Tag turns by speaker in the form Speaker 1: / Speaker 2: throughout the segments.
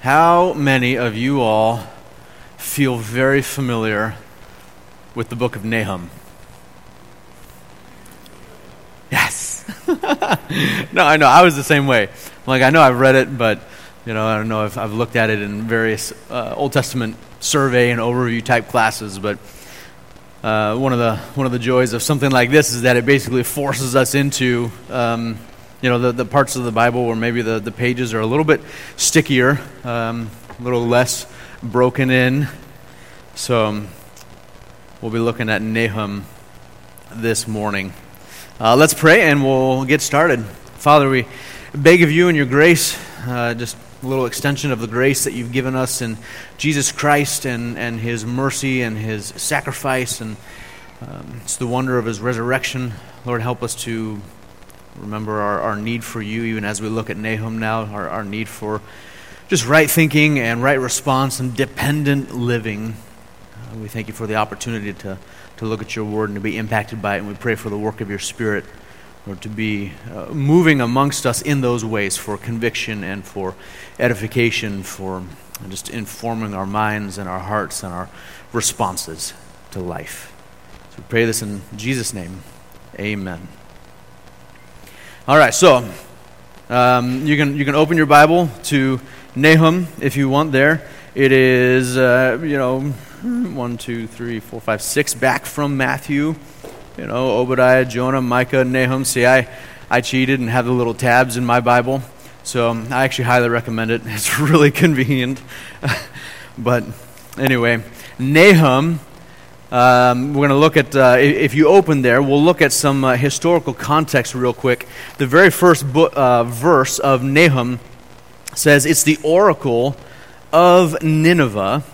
Speaker 1: How many of you all feel very familiar with the book of Nahum? Yes. no, I know. I was the same way. Like, I know I've read it, but, you know, I don't know if I've looked at it in various uh, Old Testament survey and overview type classes, but uh, one, of the, one of the joys of something like this is that it basically forces us into um, you know, the, the parts of the Bible where maybe the, the pages are a little bit stickier, um, a little less broken in. So um, we'll be looking at Nahum this morning. Uh, let's pray and we'll get started. Father, we beg of you and your grace, uh, just a little extension of the grace that you've given us in Jesus Christ and, and his mercy and his sacrifice. And um, it's the wonder of his resurrection. Lord, help us to Remember our, our need for you, even as we look at Nahum now, our, our need for just right thinking and right response and dependent living. Uh, we thank you for the opportunity to, to look at your word and to be impacted by it. And we pray for the work of your spirit, or to be uh, moving amongst us in those ways for conviction and for edification, for just informing our minds and our hearts and our responses to life. So we pray this in Jesus' name. Amen. All right, so um, you can you can open your Bible to Nahum if you want. There, it is uh, you know one, two, three, four, five, six back from Matthew. You know Obadiah, Jonah, Micah, Nahum. See, I I cheated and have the little tabs in my Bible, so I actually highly recommend it. It's really convenient. but anyway, Nahum um, we're going to look at, uh, if you open there, we'll look at some uh, historical context real quick. The very first uh, verse of Nahum says it's the oracle of Nineveh.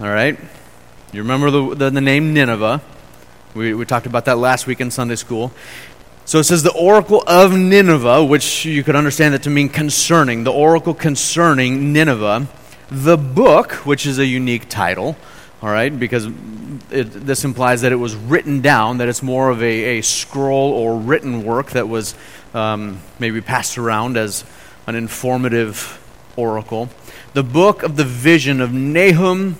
Speaker 1: All right? You remember the, the, the name Nineveh? We, we talked about that last week in Sunday school. So it says the oracle of Nineveh, which you could understand that to mean concerning, the oracle concerning Nineveh. The book, which is a unique title, all right, because it, this implies that it was written down, that it's more of a, a scroll or written work that was um, maybe passed around as an informative oracle. The book of the vision of Nahum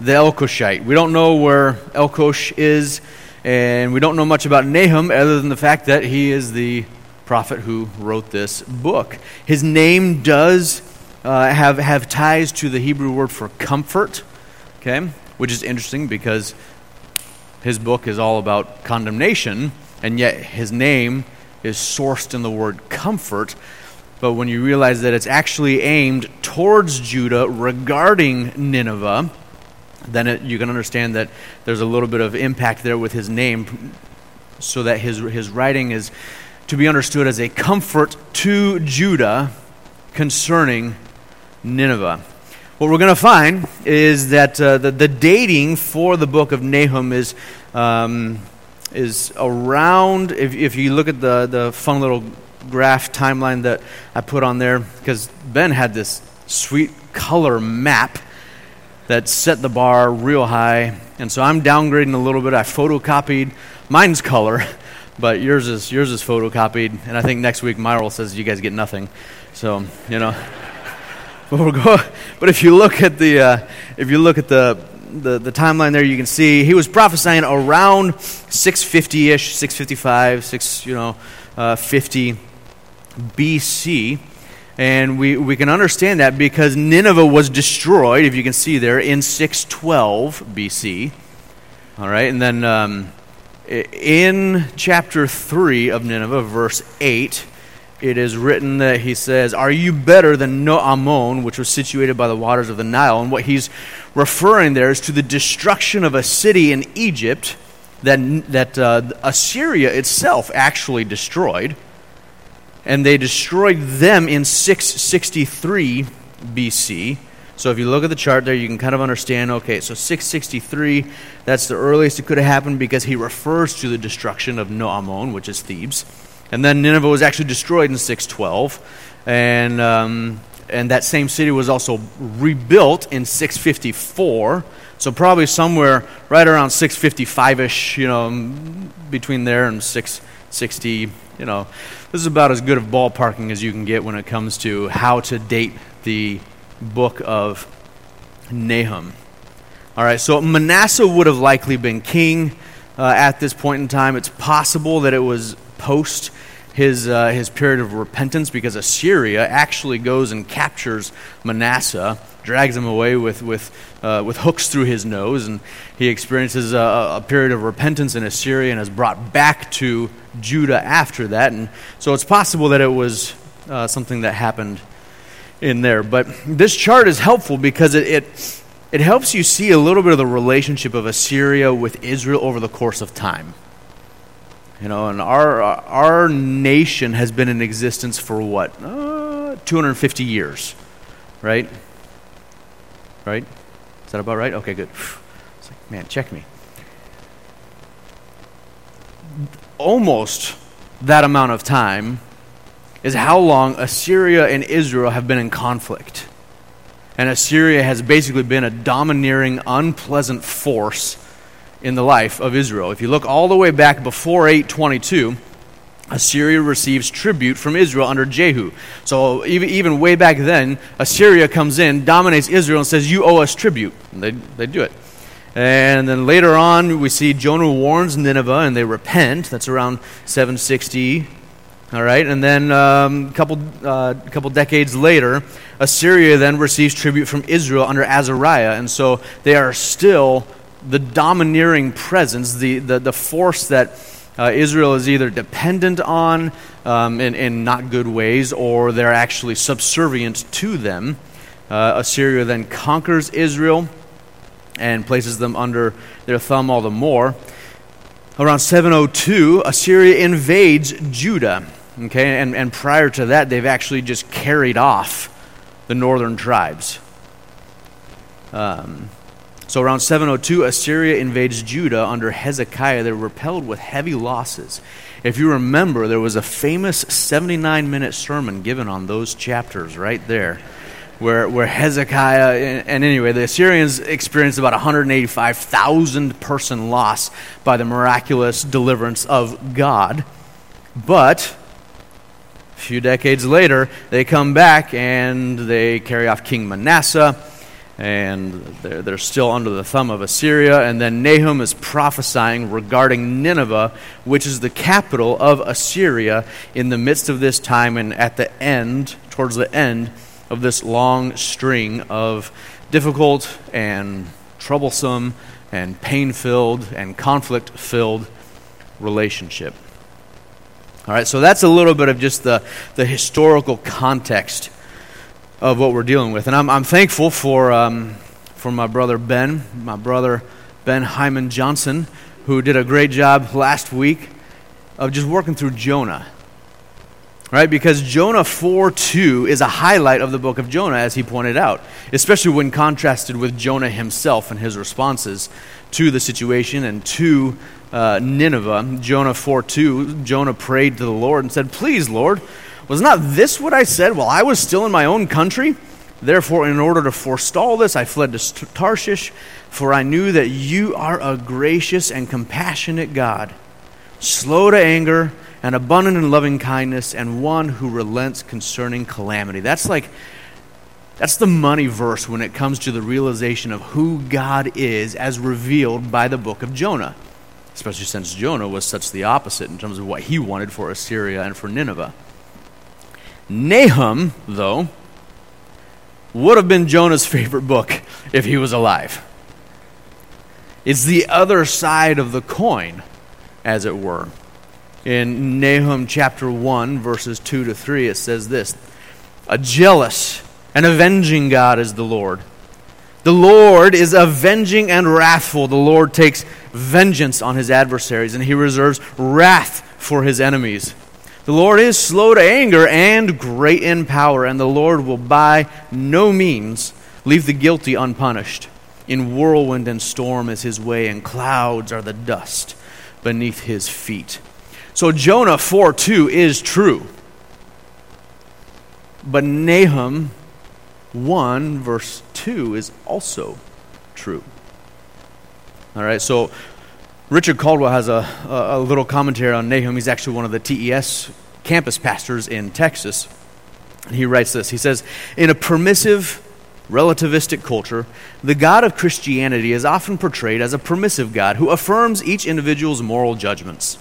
Speaker 1: the Elkoshite. We don't know where Elkosh is, and we don't know much about Nahum other than the fact that he is the prophet who wrote this book. His name does uh, have, have ties to the Hebrew word for comfort. Okay? Which is interesting because his book is all about condemnation, and yet his name is sourced in the word comfort. But when you realize that it's actually aimed towards Judah regarding Nineveh, then it, you can understand that there's a little bit of impact there with his name, so that his, his writing is to be understood as a comfort to Judah concerning Nineveh. What we're going to find is that uh, the, the, dating for the book of Nahum is, um, is around, if, if you look at the, the fun little graph timeline that I put on there, because Ben had this sweet color map that set the bar real high. And so I'm downgrading a little bit. I photocopied mine's color, but yours is yours is photocopied. And I think next week Myral says you guys get nothing. So you know. But, but if you look at the uh, if you look at the, the, the timeline there, you can see he was prophesying around 650 ish, 655, 6 you know uh, 50 BC. And we, we can understand that because Nineveh was destroyed, if you can see there, in 612 BC. All right, and then um, in chapter 3 of Nineveh, verse 8, it is written that he says, Are you better than No Ammon, which was situated by the waters of the Nile? And what he's referring there is to the destruction of a city in Egypt that, that uh, Assyria itself actually destroyed. And they destroyed them in 663 BC. So if you look at the chart there, you can kind of understand okay, so 663, that's the earliest it could have happened because he refers to the destruction of No Ammon, which is Thebes. And then Nineveh was actually destroyed in 612. And, um, and that same city was also rebuilt in 654. So probably somewhere right around 655 ish, you know, between there and 660. You know, this is about as good of ballparking as you can get when it comes to how to date the book of Nahum. All right, so Manasseh would have likely been king uh, at this point in time. It's possible that it was post his, uh, his period of repentance because Assyria actually goes and captures Manasseh, drags him away with, with, uh, with hooks through his nose, and he experiences a, a, period of repentance in Assyria and is brought back to Judah after that. And so it's possible that it was uh, something that happened in there. But this chart is helpful because it, it, it helps you see a little bit of the relationship of Assyria with Israel over the course of time. You know, and our, our nation has been in existence for what? Uh, 250 years, right? Right? Is that about right? Okay, good. It's like, man, check me. Almost that amount of time is how long Assyria and Israel have been in conflict. And Assyria has basically been a domineering, unpleasant force in the life of Israel. If you look all the way back before 822, Assyria receives tribute from Israel under Jehu. So even, even way back then, Assyria comes in, dominates Israel, and says, You owe us tribute. And they, they do it. And then later on, we see Jonah warns Nineveh, and they repent. That's around 760. All right, and then a um, couple, uh, couple decades later, Assyria then receives tribute from Israel under Azariah, and so they are still the domineering presence, the, the, the force that uh, Israel is either dependent on um, in, in not good ways or they're actually subservient to them. Uh, Assyria then conquers Israel and places them under their thumb all the more. Around 702, Assyria invades Judah. Okay, and, and prior to that, they've actually just carried off the northern tribes. Um, so around 702, Assyria invades Judah under Hezekiah. They're repelled with heavy losses. If you remember, there was a famous 79 minute sermon given on those chapters right there. Where, where Hezekiah, and, anyway, the Assyrians experienced about 185,000 person loss by the miraculous deliverance of God. But a few decades later, they come back and they carry off King Manasseh and they're, they're still under the thumb of Assyria. And then Nahum is prophesying regarding Nineveh, which is the capital of Assyria, in the midst of this time and at the end, towards the end of this long string of difficult and troublesome and pain filled and conflict filled relationship. All right, so that's a little bit of just the, the historical context of what we're dealing with. And I'm, I'm thankful for, um, for my brother Ben, my brother Ben Hyman Johnson, who did a great job last week of just working through Jonah. Right? Because Jonah 4 2 is a highlight of the book of Jonah, as he pointed out, especially when contrasted with Jonah himself and his responses to the situation and to uh, Nineveh. Jonah 4 2, Jonah prayed to the Lord and said, Please, Lord, was not this what I said while I was still in my own country? Therefore, in order to forestall this, I fled to Tarshish, for I knew that you are a gracious and compassionate God, slow to anger and abundant in loving kindness, and one who relents concerning calamity. That's like, that's the money verse when it comes to the realization of who God is as revealed by the book of Jonah, especially since Jonah was such the opposite in terms of what he wanted for Assyria and for Nineveh. Nahum, though, would have been Jonah's favorite book if he was alive. It's the other side of the coin, as it were. In Nahum chapter 1, verses 2 to 3, it says this A jealous and avenging God is the Lord. The Lord is avenging and wrathful. The Lord takes vengeance on his adversaries, and he reserves wrath for his enemies. The Lord is slow to anger and great in power, and the Lord will by no means leave the guilty unpunished. In whirlwind and storm is his way, and clouds are the dust beneath his feet. So Jonah 4 2 is true. But Nahum 1 verse 2 is also true. All right, so Richard Caldwell has a, a, little commentary on Nahum. He's actually one of the TES campus pastors in Texas. And he writes this He says, In a permissive relativistic culture, the God of Christianity is often portrayed as a permissive God who affirms each individual's moral judgments.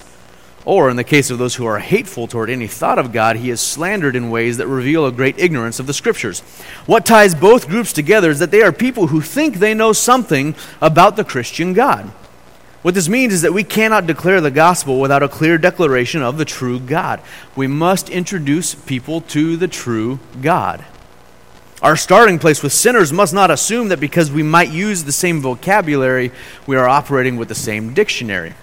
Speaker 1: Or, in the case of those who are hateful toward any thought of God, he is slandered in ways that reveal a great ignorance of the Scriptures. What ties both groups together is that they are people who think they know something about the Christian God. What this means is that we cannot declare the gospel without a clear declaration of the true God. We must introduce people to the true God. Our starting place with sinners must not assume that because we might use the same vocabulary, we are operating with the same dictionary.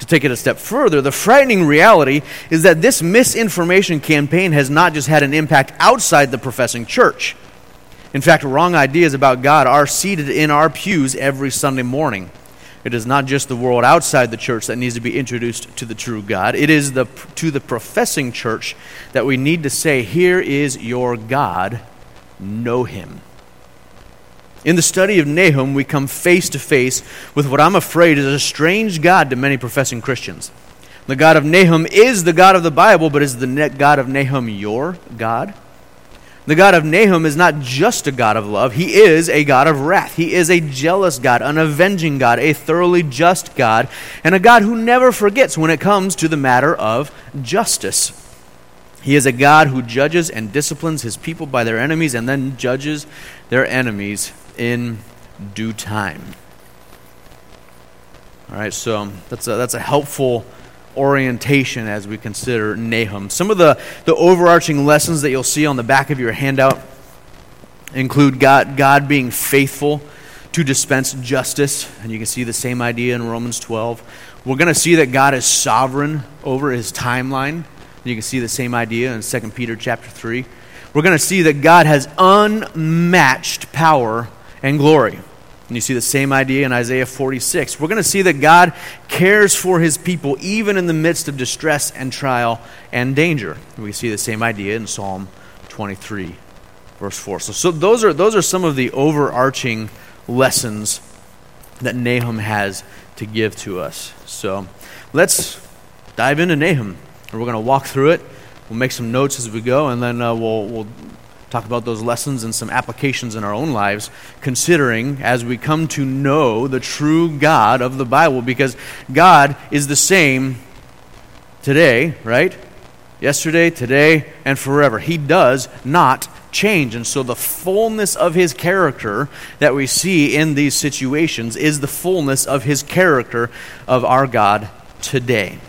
Speaker 1: To take it a step further, the frightening reality is that this misinformation campaign has not just had an impact outside the professing church. In fact, wrong ideas about God are seated in our pews every Sunday morning. It is not just the world outside the church that needs to be introduced to the true God. It is the, to the professing church that we need to say, Here is your God know him. In the study of Nahum, we come face to face with what I'm afraid is a strange God to many professing Christians. The God of Nahum is the God of the Bible, but is the God of Nahum your God? The God of Nahum is not just a God of love, he is a God of wrath. He is a jealous God, an avenging God, a thoroughly just God, and a God who never forgets when it comes to the matter of justice. He is a God who judges and disciplines his people by their enemies and then judges their enemies in due time. All right, so that's a, that's a helpful orientation as we consider Nahum. Some of the, the overarching lessons that you'll see on the back of your handout include God, God being faithful to dispense justice, and you can see the same idea in Romans 12. We're going to see that God is sovereign over his timeline. You can see the same idea in 2 Peter chapter 3. We're going to see that God has unmatched power and glory. And you see the same idea in Isaiah 46. We're going to see that God cares for his people even in the midst of distress and trial and danger. We see the same idea in Psalm 23, verse 4. So, so those, are, those are some of the overarching lessons that Nahum has to give to us. So let's dive into Nahum and we're going to walk through it. We'll make some notes as we go, and then uh, we'll, we'll talk about those lessons and some applications in our own lives, considering as we come to know the true God of the Bible, because God is the same today, right? Yesterday, today, and forever. He does not change. And so the fullness of his character that we see in these situations is the fullness of his character of our God today.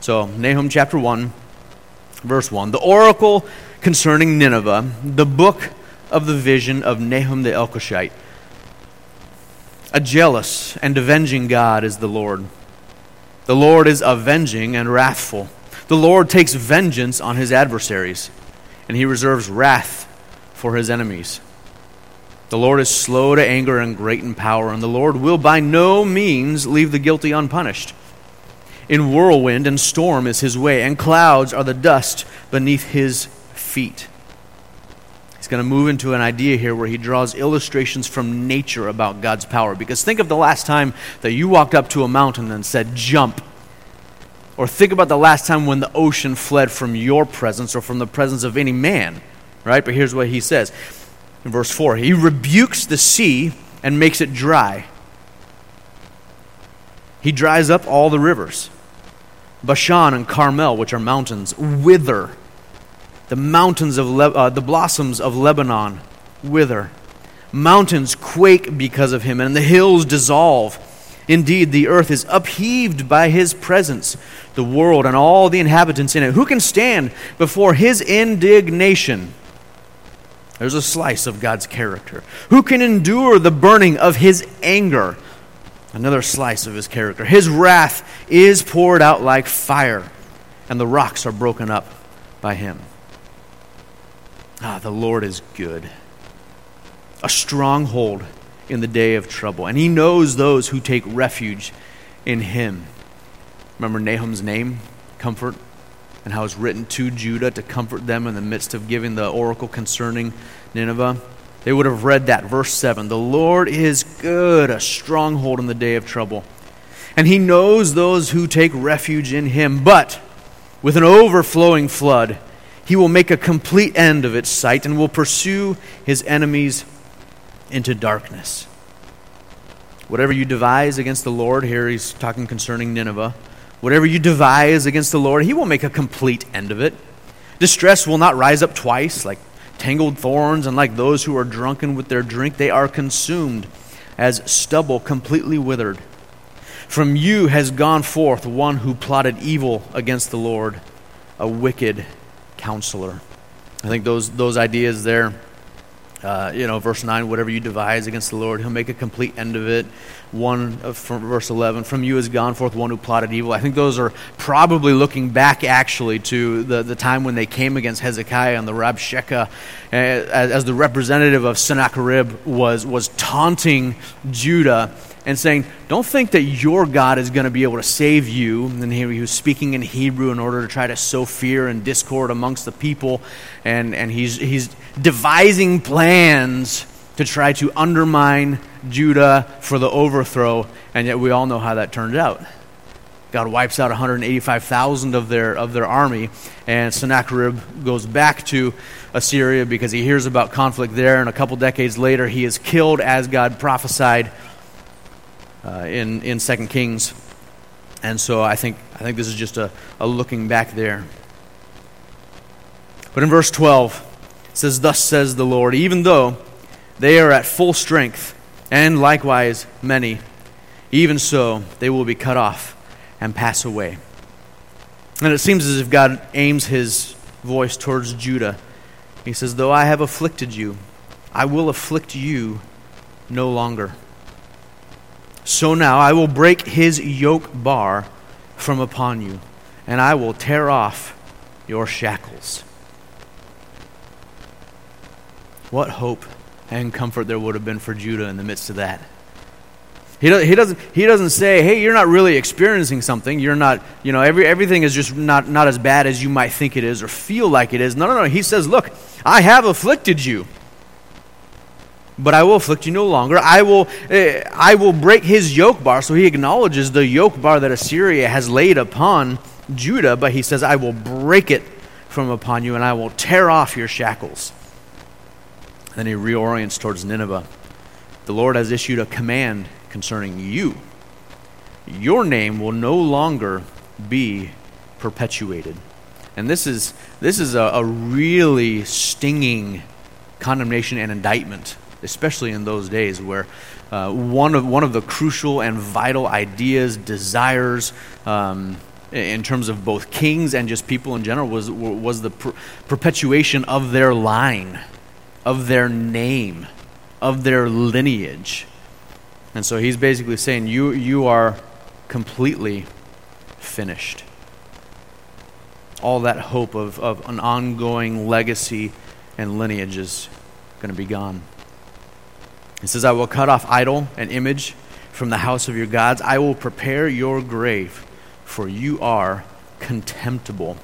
Speaker 1: So, Nahum chapter 1, verse 1. The oracle concerning Nineveh, the book of the vision of Nahum the Elkoshite. A jealous and avenging God is the Lord. The Lord is avenging and wrathful. The Lord takes vengeance on his adversaries, and he reserves wrath for his enemies. The Lord is slow to anger and great in power, and the Lord will by no means leave the guilty unpunished. In whirlwind and storm is his way, and clouds are the dust beneath his feet. He's going to move into an idea here where he draws illustrations from nature about God's power. Because think of the last time that you walked up to a mountain and said, Jump. Or think about the last time when the ocean fled from your presence or from the presence of any man. Right? But here's what he says in verse 4 He rebukes the sea and makes it dry. He dries up all the rivers. Bashan and Carmel, which are mountains, wither. The mountains of Le- uh, the blossoms of Lebanon wither. Mountains quake because of him, and the hills dissolve. Indeed, the earth is upheaved by his presence, the world and all the inhabitants in it. Who can stand before his indignation? There's a slice of God's character. Who can endure the burning of his anger? another slice of his character. His wrath is poured out like fire, and the rocks are broken up by him. Ah, the Lord is good, a stronghold in the day of trouble, and he knows those who take refuge in him. Remember Nahum's name, comfort, and how it's written to Judah to comfort them in the midst of giving the oracle concerning Nineveh they would have read that. Verse 7 The Lord is good, a stronghold in the day of trouble. And he knows those who take refuge in him. But with an overflowing flood, he will make a complete end of its sight and will pursue his enemies into darkness. Whatever you devise against the Lord, here he's talking concerning Nineveh. Whatever you devise against the Lord, he will make a complete end of it. Distress will not rise up twice, like tangled thorns, and like those who are drunken with their drink, they are consumed as stubble completely withered. From you has gone forth one who plotted evil against the Lord, a wicked counselor. I think those, those ideas there uh, you know, verse 9, whatever you devise against the Lord, he'll make a complete end of it. One uh, from verse 11, from you has gone forth one who plotted evil. I think those are probably looking back actually to the, the time when they came against Hezekiah and the Rabshakeh uh, as, as the representative of Sennacherib was, was taunting Judah and saying, Don't think that your God is going to be able to save you. And he, he was speaking in Hebrew in order to try to sow fear and discord amongst the people. And, and he's, he's devising plans to try to undermine Judah for the overthrow. And yet we all know how that turned out. God wipes out 185,000 of their, of their army, and Sennacherib goes back to Assyria because he hears about conflict there, and a couple decades later, he is killed as God prophesied Uh, in, in 2 Kings. And so I think, I think this is just a, a looking back there. But in verse 12, it says, Thus says the Lord, even though they are at full strength, and likewise many, even so they will be cut off and pass away. And it seems as if God aims his voice towards Judah. He says, Though I have afflicted you, I will afflict you no longer. So now I will break his yoke bar from upon you, and I will tear off your shackles. What hope and comfort there would have been for Judah in the midst of that. He, does, he, doesn't, he doesn't say, hey, you're not really experiencing something. You're not, you know, every, everything is just not, not as bad as you might think it is or feel like it is. No, no, no. He says, look, I have afflicted you but I will afflict you no longer. I will, uh, I will break his yoke bar. So he acknowledges the yoke bar that Assyria has laid upon Judah, but he says, I will break it from upon you, and I will tear off your shackles. Then he reorients towards Nineveh. The Lord has issued a command concerning you. Your name will no longer be perpetuated. And this is, this is a, a really stinging condemnation and indictment especially in those days where uh, one, of, one of the crucial and vital ideas, desires, um, in terms of both kings and just people in general, was, was the per- perpetuation of their line, of their name, of their lineage. And so he's basically saying, You, you are completely finished. All that hope of, of an ongoing legacy and lineage is going to be gone. It says, I will cut off idol and image from the house of your gods. I will prepare your grave, for you are contemptible.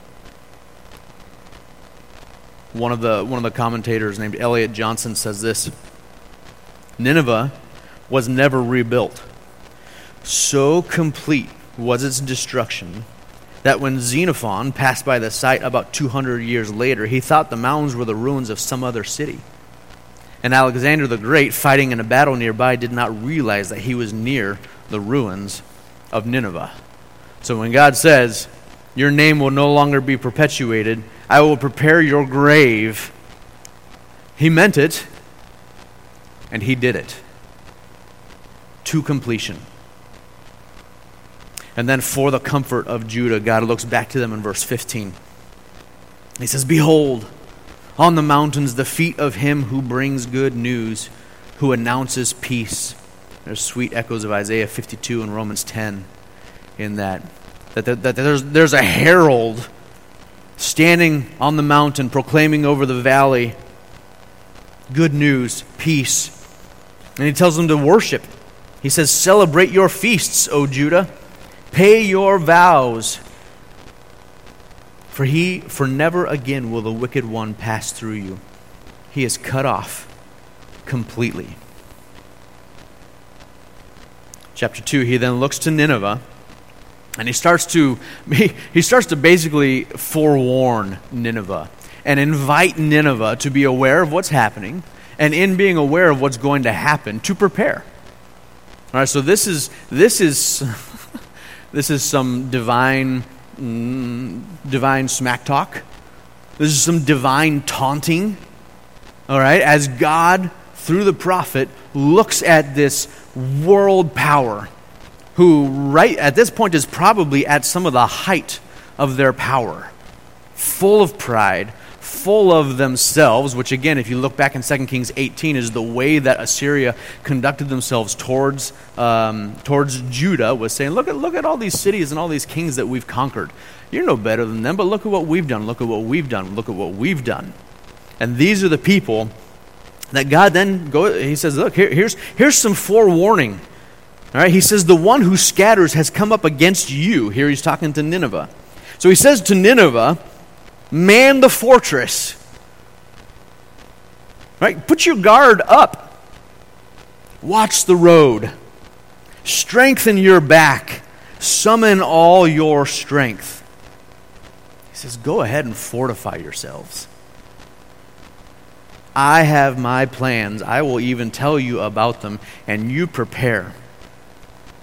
Speaker 1: One of the, one of the commentators named Elliott Johnson says this Nineveh was never rebuilt. So complete was its destruction that when Xenophon passed by the site about 200 years later, he thought the mounds were the ruins of some other city. And Alexander the Great, fighting in a battle nearby, did not realize that he was near the ruins of Nineveh. So when God says, Your name will no longer be perpetuated, I will prepare your grave, he meant it, and he did it to completion. And then, for the comfort of Judah, God looks back to them in verse 15. He says, Behold, on the mountains the feet of him who brings good news, who announces peace. There's sweet echoes of Isaiah 52 and Romans 10 in that. That, that, that there's, there's a herald standing on the mountain proclaiming over the valley good news, peace. And he tells them to worship. He says, Celebrate your feasts, O Judah. Pay your vows for he for never again will the wicked one pass through you. He is cut off completely. Chapter 2 he then looks to Nineveh and he starts to he, he starts to basically forewarn Nineveh and invite Nineveh to be aware of what's happening and in being aware of what's going to happen to prepare. All right, so this is this is this is some divine mm, divine smack talk. This is some divine taunting. All right, as God through the prophet looks at this world power who right at this point is probably at some of the height of their power, full of pride, full of themselves, which again, if you look back in 2 Kings 18, is the way that Assyria conducted themselves towards, um, towards Judah, was saying, look at, look at all these cities and all these kings that we've conquered. You're no better than them, but look at what we've done, look at what we've done, look at what we've done. And these are the people that God then go, he says, look, here, here's, here's some forewarning. All right, he says, the one who scatters has come up against you. Here he's talking to Nineveh. So he says to Nineveh, Man the fortress. Right? Put your guard up. Watch the road. Strengthen your back. Summon all your strength. He says, Go ahead and fortify yourselves. I have my plans. I will even tell you about them, and you prepare.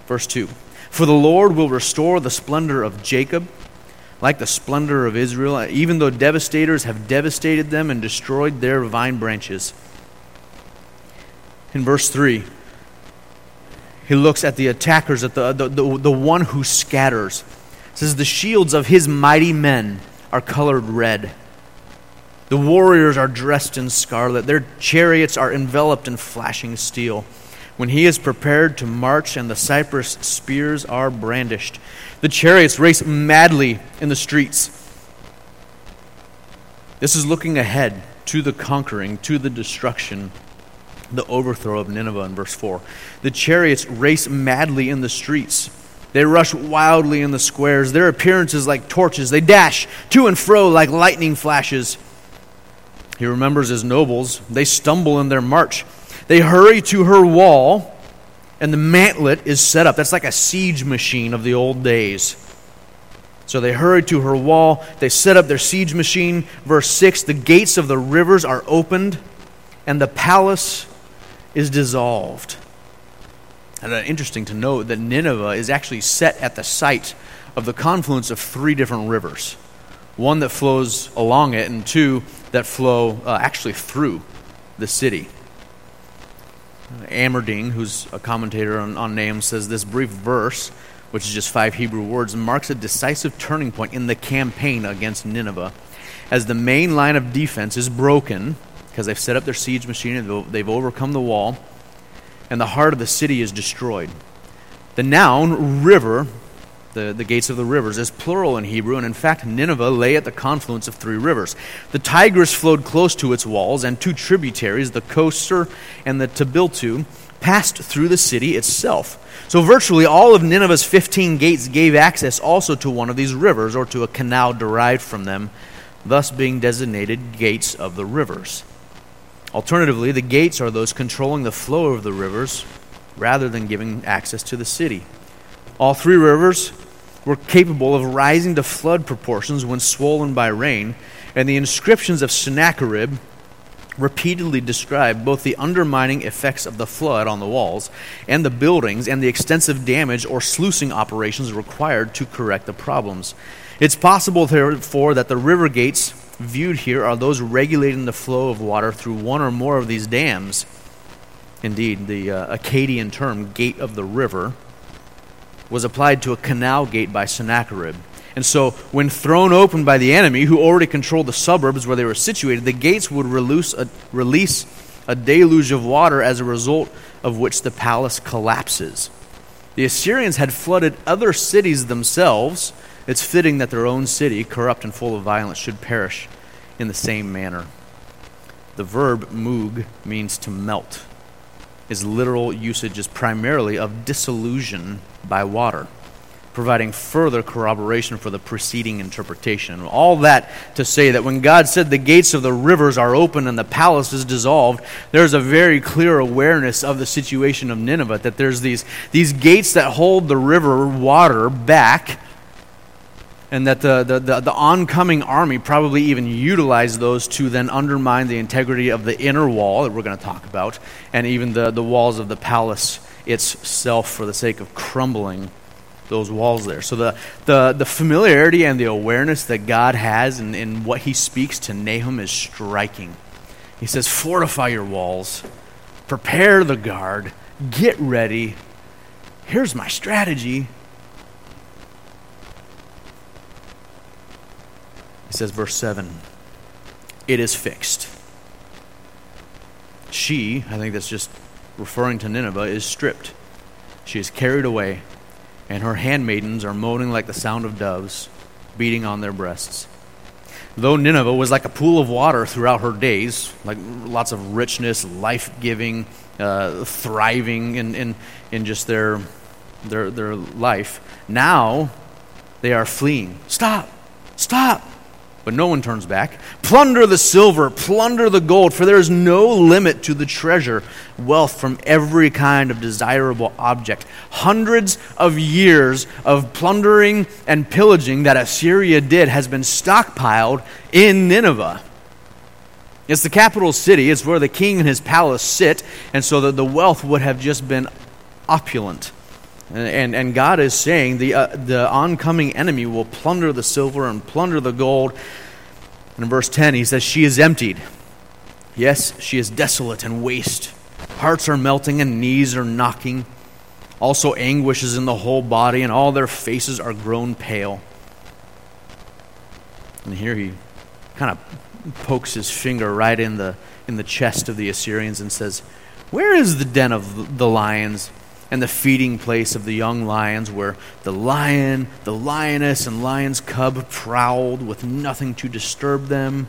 Speaker 1: Verse 2 For the Lord will restore the splendor of Jacob like the splendor of Israel, even though devastators have devastated them and destroyed their vine branches. In verse 3, he looks at the attackers, at the, the, the, the one who scatters. It says, The shields of his mighty men are colored red. The warriors are dressed in scarlet. Their chariots are enveloped in flashing steel. When he is prepared to march and the cypress spears are brandished, the chariots race madly in the streets. This is looking ahead to the conquering, to the destruction, the overthrow of Nineveh in verse 4. The chariots race madly in the streets. They rush wildly in the squares. Their appearance is like torches. They dash to and fro like lightning flashes. He remembers his nobles. They stumble in their march. They hurry to her wall and the mantlet is set up. That's like a siege machine of the old days. So they hurry to her wall. They set up their siege machine. Verse 6 The gates of the rivers are opened, and the palace is dissolved. And uh, interesting to note that Nineveh is actually set at the site of the confluence of three different rivers one that flows along it, and two that flow uh, actually through the city. Armerding, who's a commentator on, on Nahum, says this brief verse, which is just five Hebrew words, marks a decisive turning point in the campaign against Nineveh. As the main line of defense is broken, because they've set up their siege machine and they've overcome the wall, and the heart of the city is destroyed. The noun river the, the gates of the rivers, is plural in Hebrew, and in fact, Nineveh lay at the confluence of three rivers. The Tigris flowed close to its walls, and two tributaries, the Khosr and the Tabiltu, passed through the city itself. So, virtually all of Nineveh's 15 gates gave access also to one of these rivers or to a canal derived from them, thus being designated gates of the rivers. Alternatively, the gates are those controlling the flow of the rivers rather than giving access to the city. All three rivers were capable of rising to flood proportions when swollen by rain, and the inscriptions of Sennacherib repeatedly describe both the undermining effects of the flood on the walls and the buildings and the extensive damage or sluicing operations required to correct the problems. It's possible, therefore, that the river gates viewed here are those regulating the flow of water through one or more of these dams. Indeed, the uh, Akkadian term, gate of the river, was applied to a canal gate by Sennacherib. And so, when thrown open by the enemy, who already controlled the suburbs where they were situated, the gates would release a, release a deluge of water as a result of which the palace collapses. The Assyrians had flooded other cities themselves. It's fitting that their own city, corrupt and full of violence, should perish in the same manner. The verb mug means to melt. His literal usage is primarily of dissolution by water, providing further corroboration for the preceding interpretation. All that to say that when God said the gates of the rivers are open and the palace is dissolved, there's a very clear awareness of the situation of Nineveh, that there's these, these gates that hold the river water back and that the, the, the, the, oncoming army probably even utilized those to then undermine the integrity of the inner wall that we're going to talk about, and even the, the walls of the palace itself for the sake of crumbling those walls there. So the, the, the familiarity and the awareness that God has in, in what he speaks to Nahum is striking. He says, Fortify your walls, prepare the guard, get ready. Here's my strategy. He says, verse 7 It is fixed. She, I think that's just referring to Nineveh, is stripped. She is carried away and her handmaidens are moaning like the sound of doves beating on their breasts. Though Nineveh was like a pool of water throughout her days, like lots of richness, life giving, uh, thriving in, in, in just their, their, their life, now they are fleeing. Stop! Stop! But no one turns back. Plunder the silver, plunder the gold, for there is no limit to the treasure, wealth from every kind of desirable object. Hundreds of years of plundering and pillaging that Assyria did has been stockpiled in Nineveh. It's the capital city, it's where the king and his palace sit, and so that the wealth would have just been opulent. And, and, God is saying the, uh, the oncoming enemy will plunder the silver and plunder the gold. And in verse 10, he says, She is emptied. Yes, she is desolate and waste. Hearts are melting and knees are knocking. Also, anguish is in the whole body, and all their faces are grown pale. And here he kind of pokes his finger right in the, in the chest of the Assyrians and says, Where is the den of the lions? And the feeding place of the young lions, where the lion, the lioness, and lion's cub prowled with nothing to disturb them.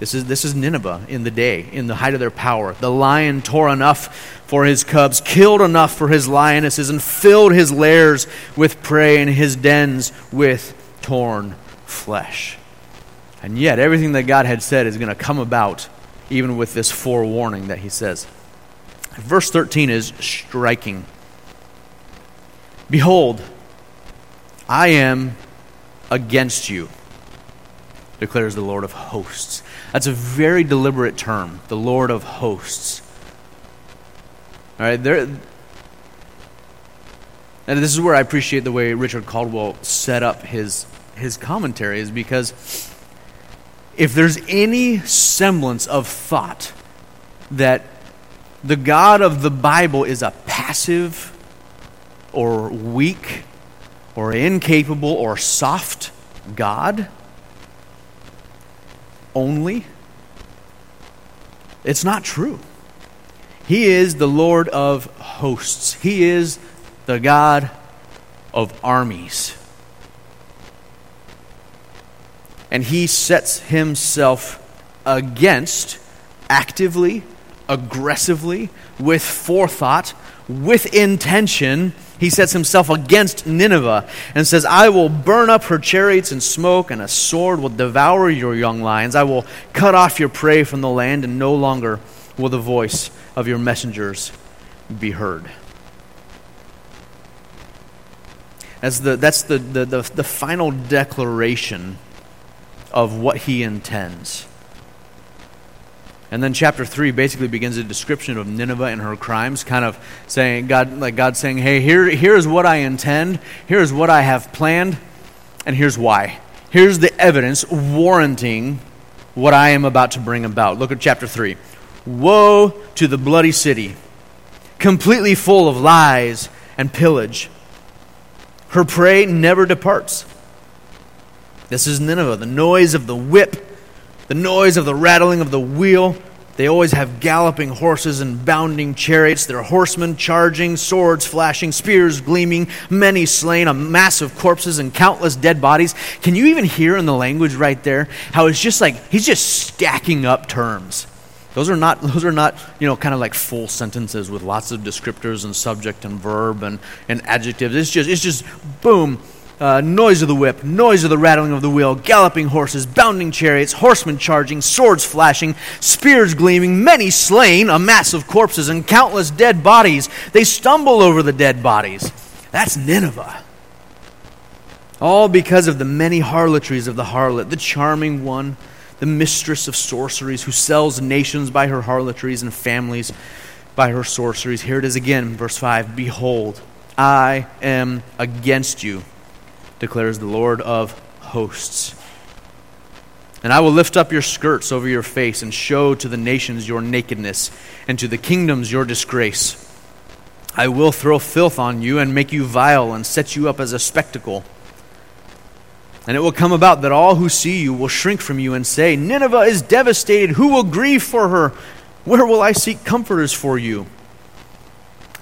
Speaker 1: This is, this is Nineveh in the day, in the height of their power. The lion tore enough for his cubs, killed enough for his lionesses, and filled his lairs with prey and his dens with torn flesh. And yet, everything that God had said is going to come about, even with this forewarning that he says. Verse 13 is striking. Behold, I am against you, declares the Lord of hosts. That's a very deliberate term, the Lord of hosts. All right, there. And this is where I appreciate the way Richard Caldwell set up his his commentary, is because if there's any semblance of thought that the God of the Bible is a passive or weak or incapable or soft God only. It's not true. He is the Lord of hosts, He is the God of armies. And He sets Himself against actively, aggressively, with forethought, with intention he sets himself against Nineveh and says, I will burn up her chariots in smoke, and a sword will devour your young lions. I will cut off your prey from the land, and no longer will the voice of your messengers be heard. That's the, that's the, the, the, the final declaration of what he intends. And then chapter 3 basically begins a description of Nineveh and her crimes, kind of saying, God, like God saying, hey, here, here's what I intend, here's what I have planned, and here's why. Here's the evidence warranting what I am about to bring about. Look at chapter 3. Woe to the bloody city, completely full of lies and pillage. Her prey never departs. This is Nineveh, the noise of the whip the noise of the rattling of the wheel. They always have galloping horses and bounding chariots, their horsemen charging, swords flashing, spears gleaming, many slain, a mass of corpses and countless dead bodies. Can you even hear in the language right there how it's just like he's just stacking up terms? Those are not those are not, you know, kind of like full sentences with lots of descriptors and subject and verb and, and adjectives. It's just it's just boom, uh, noise of the whip, noise of the rattling of the wheel, galloping horses, bounding chariots, horsemen charging, swords flashing, spears gleaming, many slain, a mass of corpses, and countless dead bodies. They stumble over the dead bodies. That's Nineveh. All because of the many harlotries of the harlot, the charming one, the mistress of sorceries, who sells nations by her harlotries and families by her sorceries. Here it is again, verse 5 Behold, I am against you, declares the Lord of hosts. And I will lift up your skirts over your face and show to the nations your nakedness, and to the kingdoms your disgrace. I will throw filth on you and make you vile and set you up as a spectacle. And it will come about that all who see you will shrink from you and say, Nineveh is devastated. Who will grieve for her? Where will I seek comforters for you?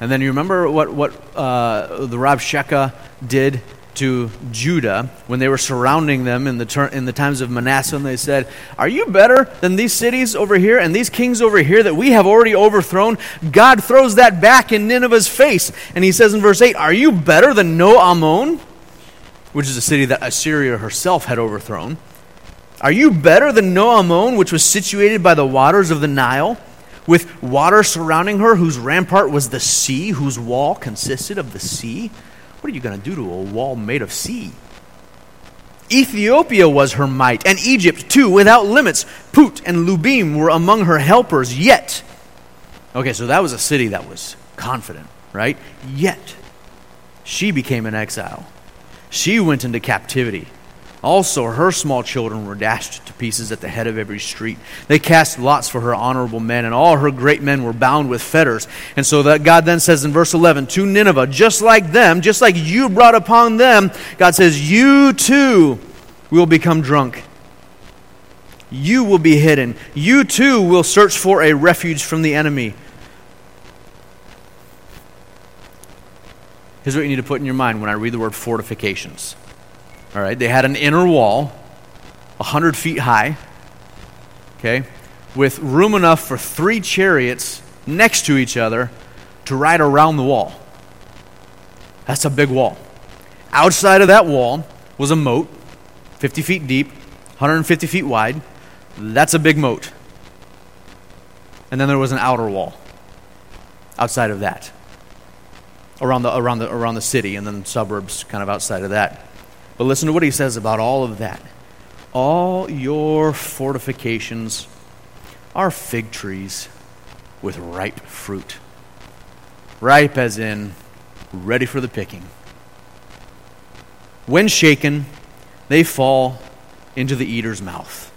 Speaker 1: And then you remember what, what uh, the Rabshakeh did to Judah when they were surrounding them in the, ter- in the times of Manasseh, and they said, Are you better than these cities over here and these kings over here that we have already overthrown? God throws that back in Nineveh's face. And he says in verse 8, Are you better than No Ammon? which is a city that Assyria herself had overthrown. Are you better than No Ammon, which was situated by the waters of the Nile, with water surrounding her, whose rampart was the sea, whose wall consisted of the sea? What are you going to do to a wall made of sea? Ethiopia was her might, and Egypt too, without limits. Put and Lubim were among her helpers, yet. Okay, so that was a city that was confident, right? Yet, she became an exile. She went into captivity. Also, her small children were dashed to pieces at the head of every street. They cast lots for her honorable men, and all her great men were bound with fetters. And so that God then says in verse 11 to Nineveh, just like them, just like you brought upon them, God says, you too will become drunk. You will be hidden. You too will search for a refuge from the enemy. Here's what you need to put in your mind when I read the word fortifications. All right, they had an inner wall, 100 feet high, okay, with room enough for three chariots next to each other to ride around the wall. That's a big wall. Outside of that wall was a moat, 50 feet deep, 150 feet wide. That's a big moat. And then there was an outer wall outside of that around the, around the, around the city and then suburbs kind of outside of that. But listen to what he says about all of that. All your fortifications are fig trees with ripe fruit. Ripe as in ready for the picking. When shaken, they fall into the eater's mouth.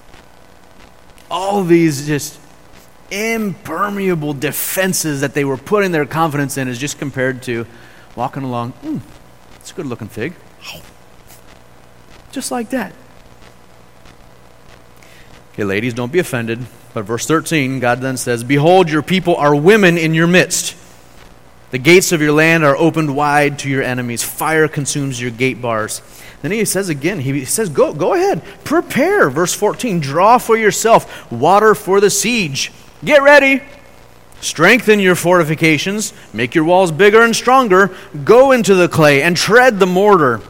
Speaker 1: All these just impermeable defenses that they were putting their confidence in is just compared to walking along, mm, it's a good looking fig. Just like that. Okay, ladies, don't be offended. But verse 13, God then says, Behold, your people are women in your midst. The gates of your land are opened wide to your enemies. Fire consumes your gate bars. Then he says again, he says, Go, go ahead, prepare. Verse 14, draw for yourself water for the siege. Get ready. Strengthen your fortifications, make your walls bigger and stronger. Go into the clay and tread the mortar.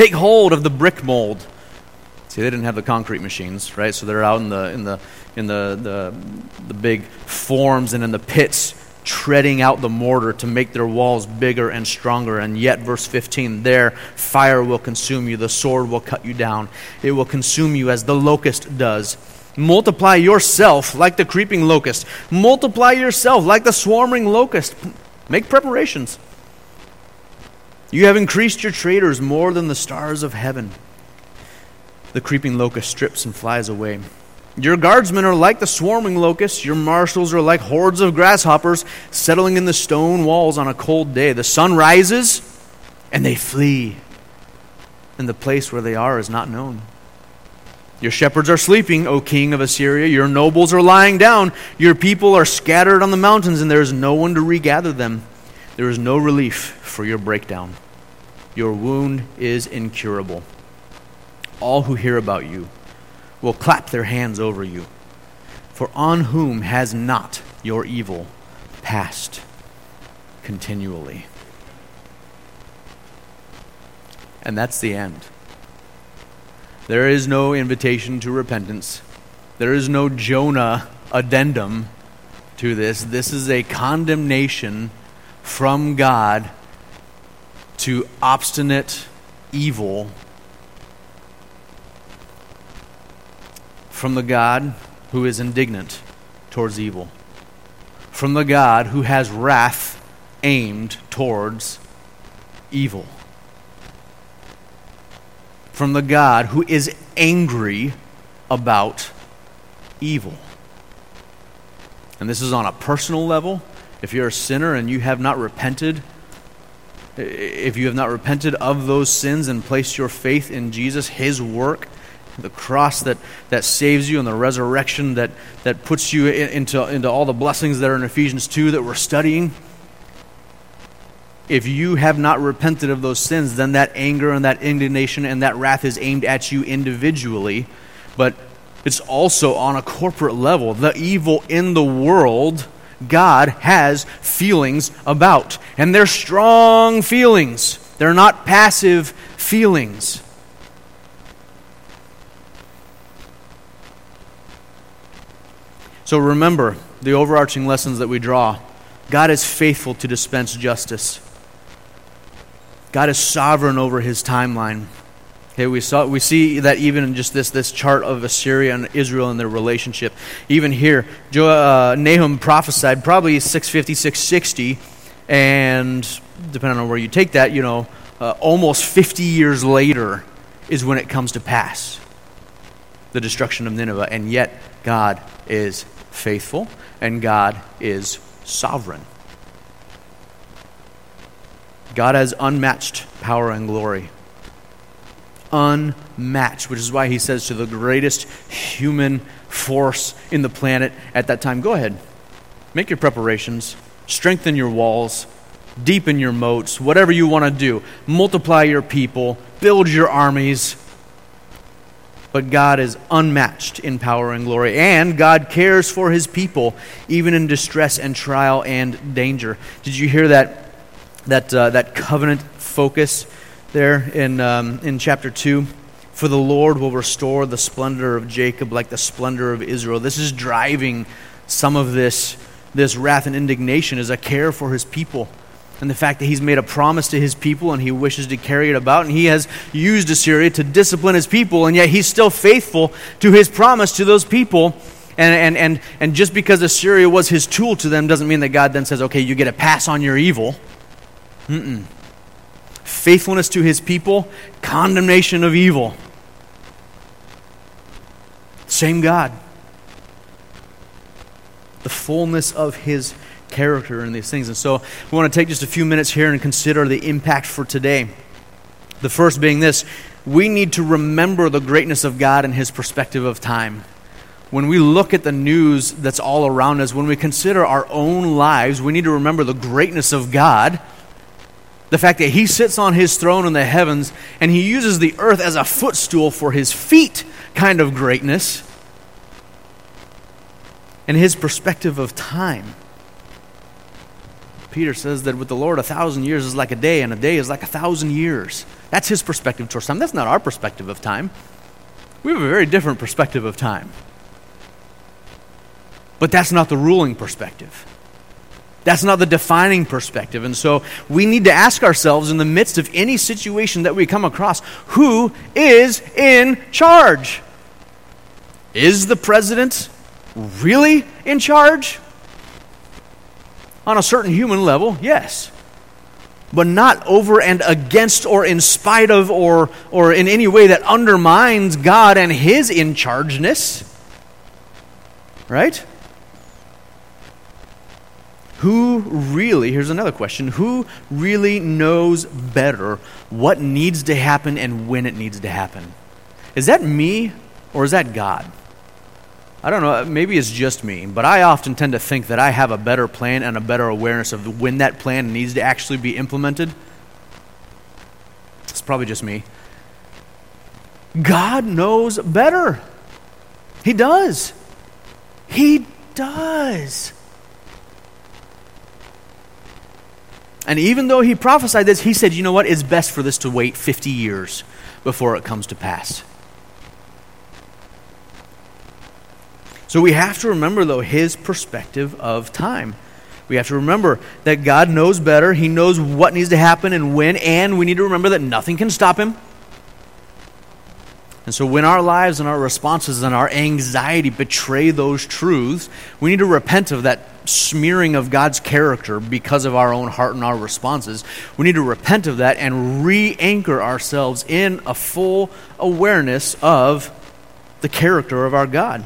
Speaker 1: Take hold of the brick mold. See, they didn't have the concrete machines, right? So they're out in the in the in the the, the big forms and in the pits treading out the mortar to make their walls bigger and stronger. And yet, verse 15, there, fire will consume you, the sword will cut you down, it will consume you as the locust does. Multiply yourself like the creeping locust. Multiply yourself like the swarming locust. Make preparations. You have increased your traders more than the stars of heaven. The creeping locust strips and flies away. Your guardsmen are like the swarming locusts. Your marshals are like hordes of grasshoppers settling in the stone walls on a cold day. The sun rises and they flee, and the place where they are is not known. Your shepherds are sleeping, O king of Assyria. Your nobles are lying down. Your people are scattered on the mountains, and there is no one to regather them. There is no relief for your breakdown. Your wound is incurable. All who hear about you will clap their hands over you. For on whom has not your evil passed continually? And that's the end. There is no invitation to repentance. There is no Jonah addendum to this. This is a condemnation from God to obstinate evil from the God who is indignant towards evil, from the God who has wrath aimed towards evil, from the God who is angry about evil. And this is on a personal level. If you're a sinner and you have not repented if you have not repented of those sins and placed your faith in Jesus, His work, the cross that, that saves you, and the resurrection that, that puts you into, into all the blessings that are in Ephesians 2 that we're studying, if you have not repented of those sins, then that anger and that indignation and that wrath is aimed at you individually. But it's also on a corporate level. The evil in the world, God has feelings about. And they're strong feelings, they're not passive feelings. So remember the overarching lessons that we draw. God is faithful to dispense justice. God is sovereign over his timeline. Okay, we, saw, we see that even in just this, this chart of Assyria and Israel and their relationship. Even here, jo, uh, Nahum prophesied probably 650, 660, and depending on where you take that, you know, uh, almost 50 years later is when it comes to pass the destruction of Nineveh. And yet, God is faithful and God is sovereign. God has unmatched power and glory. Unmatched, which is why he says to the greatest human force in the planet at that time go ahead, make your preparations, strengthen your walls, deepen your moats, whatever you want to do. Multiply your people, build your armies. But God is unmatched in power and glory, and God cares for his people, even in distress and trial and danger. Did you hear that that, uh, that covenant focus there in, um, in chapter 2. For the Lord will restore the splendor of Jacob like the splendor of Israel. This is driving some of this, this wrath and indignation as a care for his people. And the fact that he's made a promise to his people and he wishes to carry it about. And he has used Assyria to discipline his people, and yet he's still faithful to his promise to those people. And, and, and, and just because Assyria was his tool to them doesn't mean that God then says, okay, you get a pass on your evil. Mm-mm. Faithfulness to his people, condemnation of evil. Same God. The fullness of his character in these things. And so we want to take just a few minutes here and consider the impact for today. The first being this we need to remember the greatness of God and his perspective of time. When we look at the news that's all around us, when we consider our own lives, we need to remember the greatness of God the fact that he sits on his throne in the heavens and he uses the earth as a footstool for his feet kind of greatness, and his perspective of time. Peter says that with the Lord, a thousand years is like a day, and a day is like a thousand years. That's his perspective towards time. That's not our perspective of time. We have a very different perspective of time. But that's not the ruling perspective. That's not the defining perspective. And so we need to ask ourselves in the midst of any situation that we come across who is in charge? Is the president really in charge? On a certain human level, yes. But not over and against or in spite of or, or in any way that undermines God and His in chargeness. Right? Who really, here's another question, who really knows better what needs to happen and when it needs to happen? Is that me or is that God? I don't know, maybe it's just me, but I often tend to think that I have a better plan and a better awareness of when that plan needs to actually be implemented. It's probably just me. God knows better. He does. He does. And even though he prophesied this, he said, you know what? It's best for this to wait 50 years before it comes to pass. So we have to remember, though, his perspective of time. We have to remember that God knows better. He knows what needs to happen and when, and we need to remember that nothing can stop him. And so, when our lives and our responses and our anxiety betray those truths, we need to repent of that smearing of God's character because of our own heart and our responses. We need to repent of that and re anchor ourselves in a full awareness of the character of our God.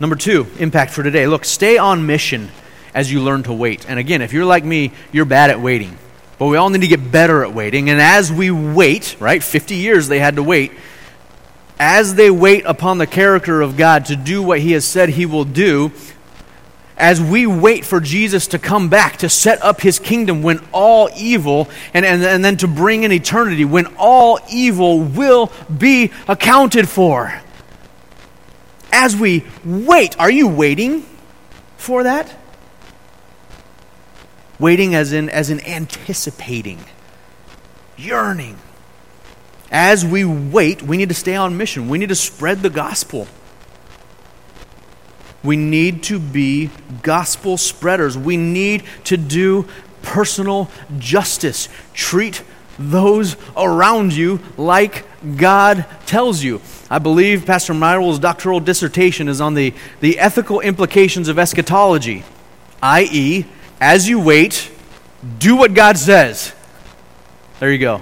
Speaker 1: Number two, impact for today. Look, stay on mission as you learn to wait. And again, if you're like me, you're bad at waiting. But we all need to get better at waiting. And as we wait, right, 50 years they had to wait, as they wait upon the character of God to do what He has said He will do, as we wait for Jesus to come back to set up His kingdom when all evil, and, and, and then to bring in eternity, when all evil will be accounted for. As we wait, are you waiting for that? Waiting as in, as in anticipating, yearning. As we wait, we need to stay on mission. We need to spread the gospel. We need to be gospel spreaders. We need to do personal justice. Treat those around you like God tells you. I believe Pastor Myrwell's doctoral dissertation is on the, the ethical implications of eschatology, i.e., as you wait, do what God says. There you go.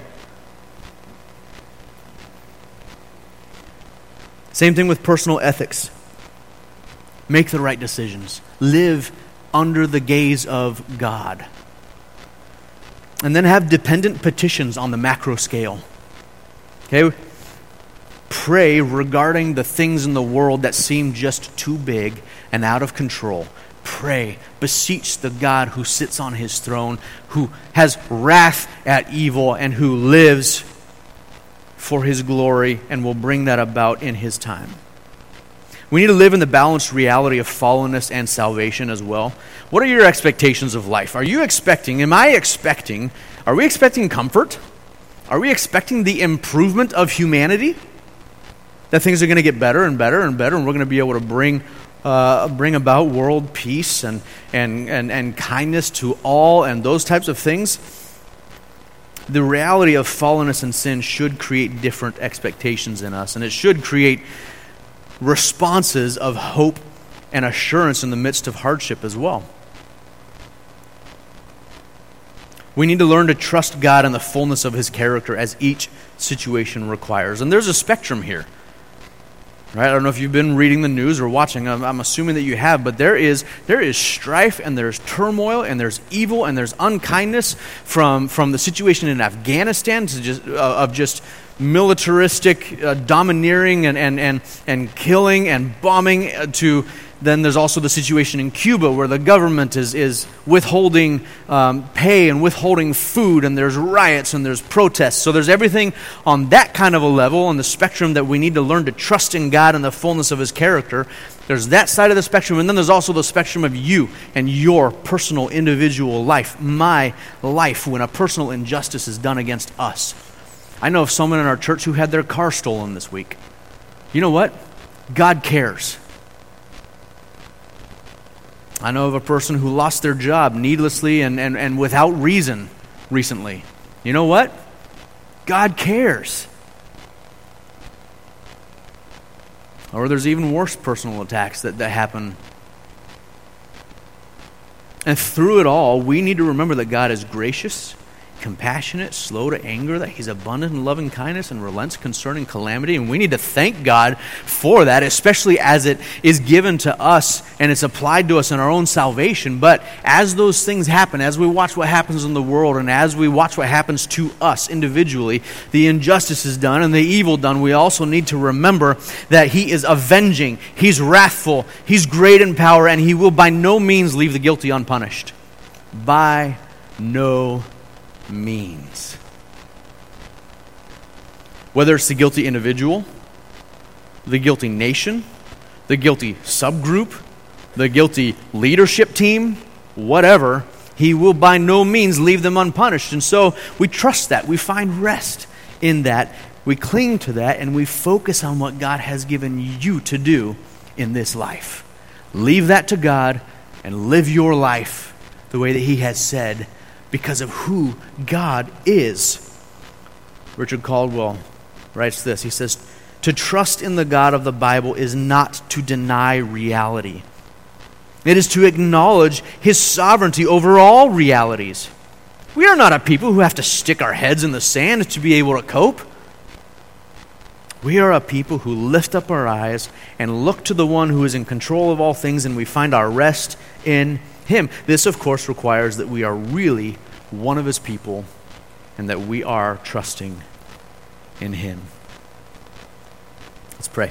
Speaker 1: Same thing with personal ethics. Make the right decisions. Live under the gaze of God. And then have dependent petitions on the macro scale. Okay? Pray regarding the things in the world that seem just too big and out of control pray, beseech the God who sits on his throne, who has wrath at evil, and who lives for his glory and will bring that about in his time. We need to live in the balanced reality of fallenness and salvation as well. What are your expectations of life? Are you expecting, am I expecting, are we expecting comfort? Are we expecting the improvement of humanity? That things are going to get better and better and better, and we're going to be able to bring uh, bring about world peace and, and, and, and kindness to all and those types of things, the reality of fallenness and sin should create different expectations in us. And it should create responses of hope and assurance in the midst of hardship as well. We need to learn to trust God in the fullness of His character as each situation requires. And there's a spectrum here. Right? I don't know if you've been reading the news or watching. I'm, I'm, assuming that you have, but there is there is strife and there's turmoil and there's evil and there's unkindness from from the situation in Afghanistan to just uh, of just militaristic uh, domineering and, and and and killing and bombing uh, to then there's also the situation in Cuba where the government is, is withholding um, pay and withholding food, and there's riots and there's protests. So there's everything on that kind of a level on the spectrum that we need to learn to trust in God and the fullness of His character. There's that side of the spectrum, and then there's also the spectrum of you and your personal individual life, my life, when a personal injustice is done against us. I know of someone in our church who had their car stolen this week. You know what? God cares. I know of a person who lost their job needlessly and, and, and without reason recently. You know what? God cares. Or there's even worse personal attacks that, that happen. And through it all, we need to remember that God is gracious compassionate, slow to anger, that he's abundant in loving kindness and relents concerning calamity. And we need to thank God for that, especially as it is given to us and it's applied to us in our own salvation. But as those things happen, as we watch what happens in the world and as we watch what happens to us individually, the injustice is done and the evil done, we also need to remember that he is avenging, he's wrathful, he's great in power, and he will by no means leave the guilty unpunished. By no means. Whether it's the guilty individual, the guilty nation, the guilty subgroup, the guilty leadership team, whatever, he will by no means leave them unpunished. And so we trust that. We find rest in that. We cling to that and we focus on what God has given you to do in this life. Leave that to God and live your life the way that He has said because of who God is. Richard Caldwell writes this He says, To trust in the God of the Bible is not to deny reality, it is to acknowledge his sovereignty over all realities. We are not a people who have to stick our heads in the sand to be able to cope. We are a people who lift up our eyes and look to the one who is in control of all things, and we find our rest in him. This, of course, requires that we are really one of his people and that we are trusting in him. Let's pray.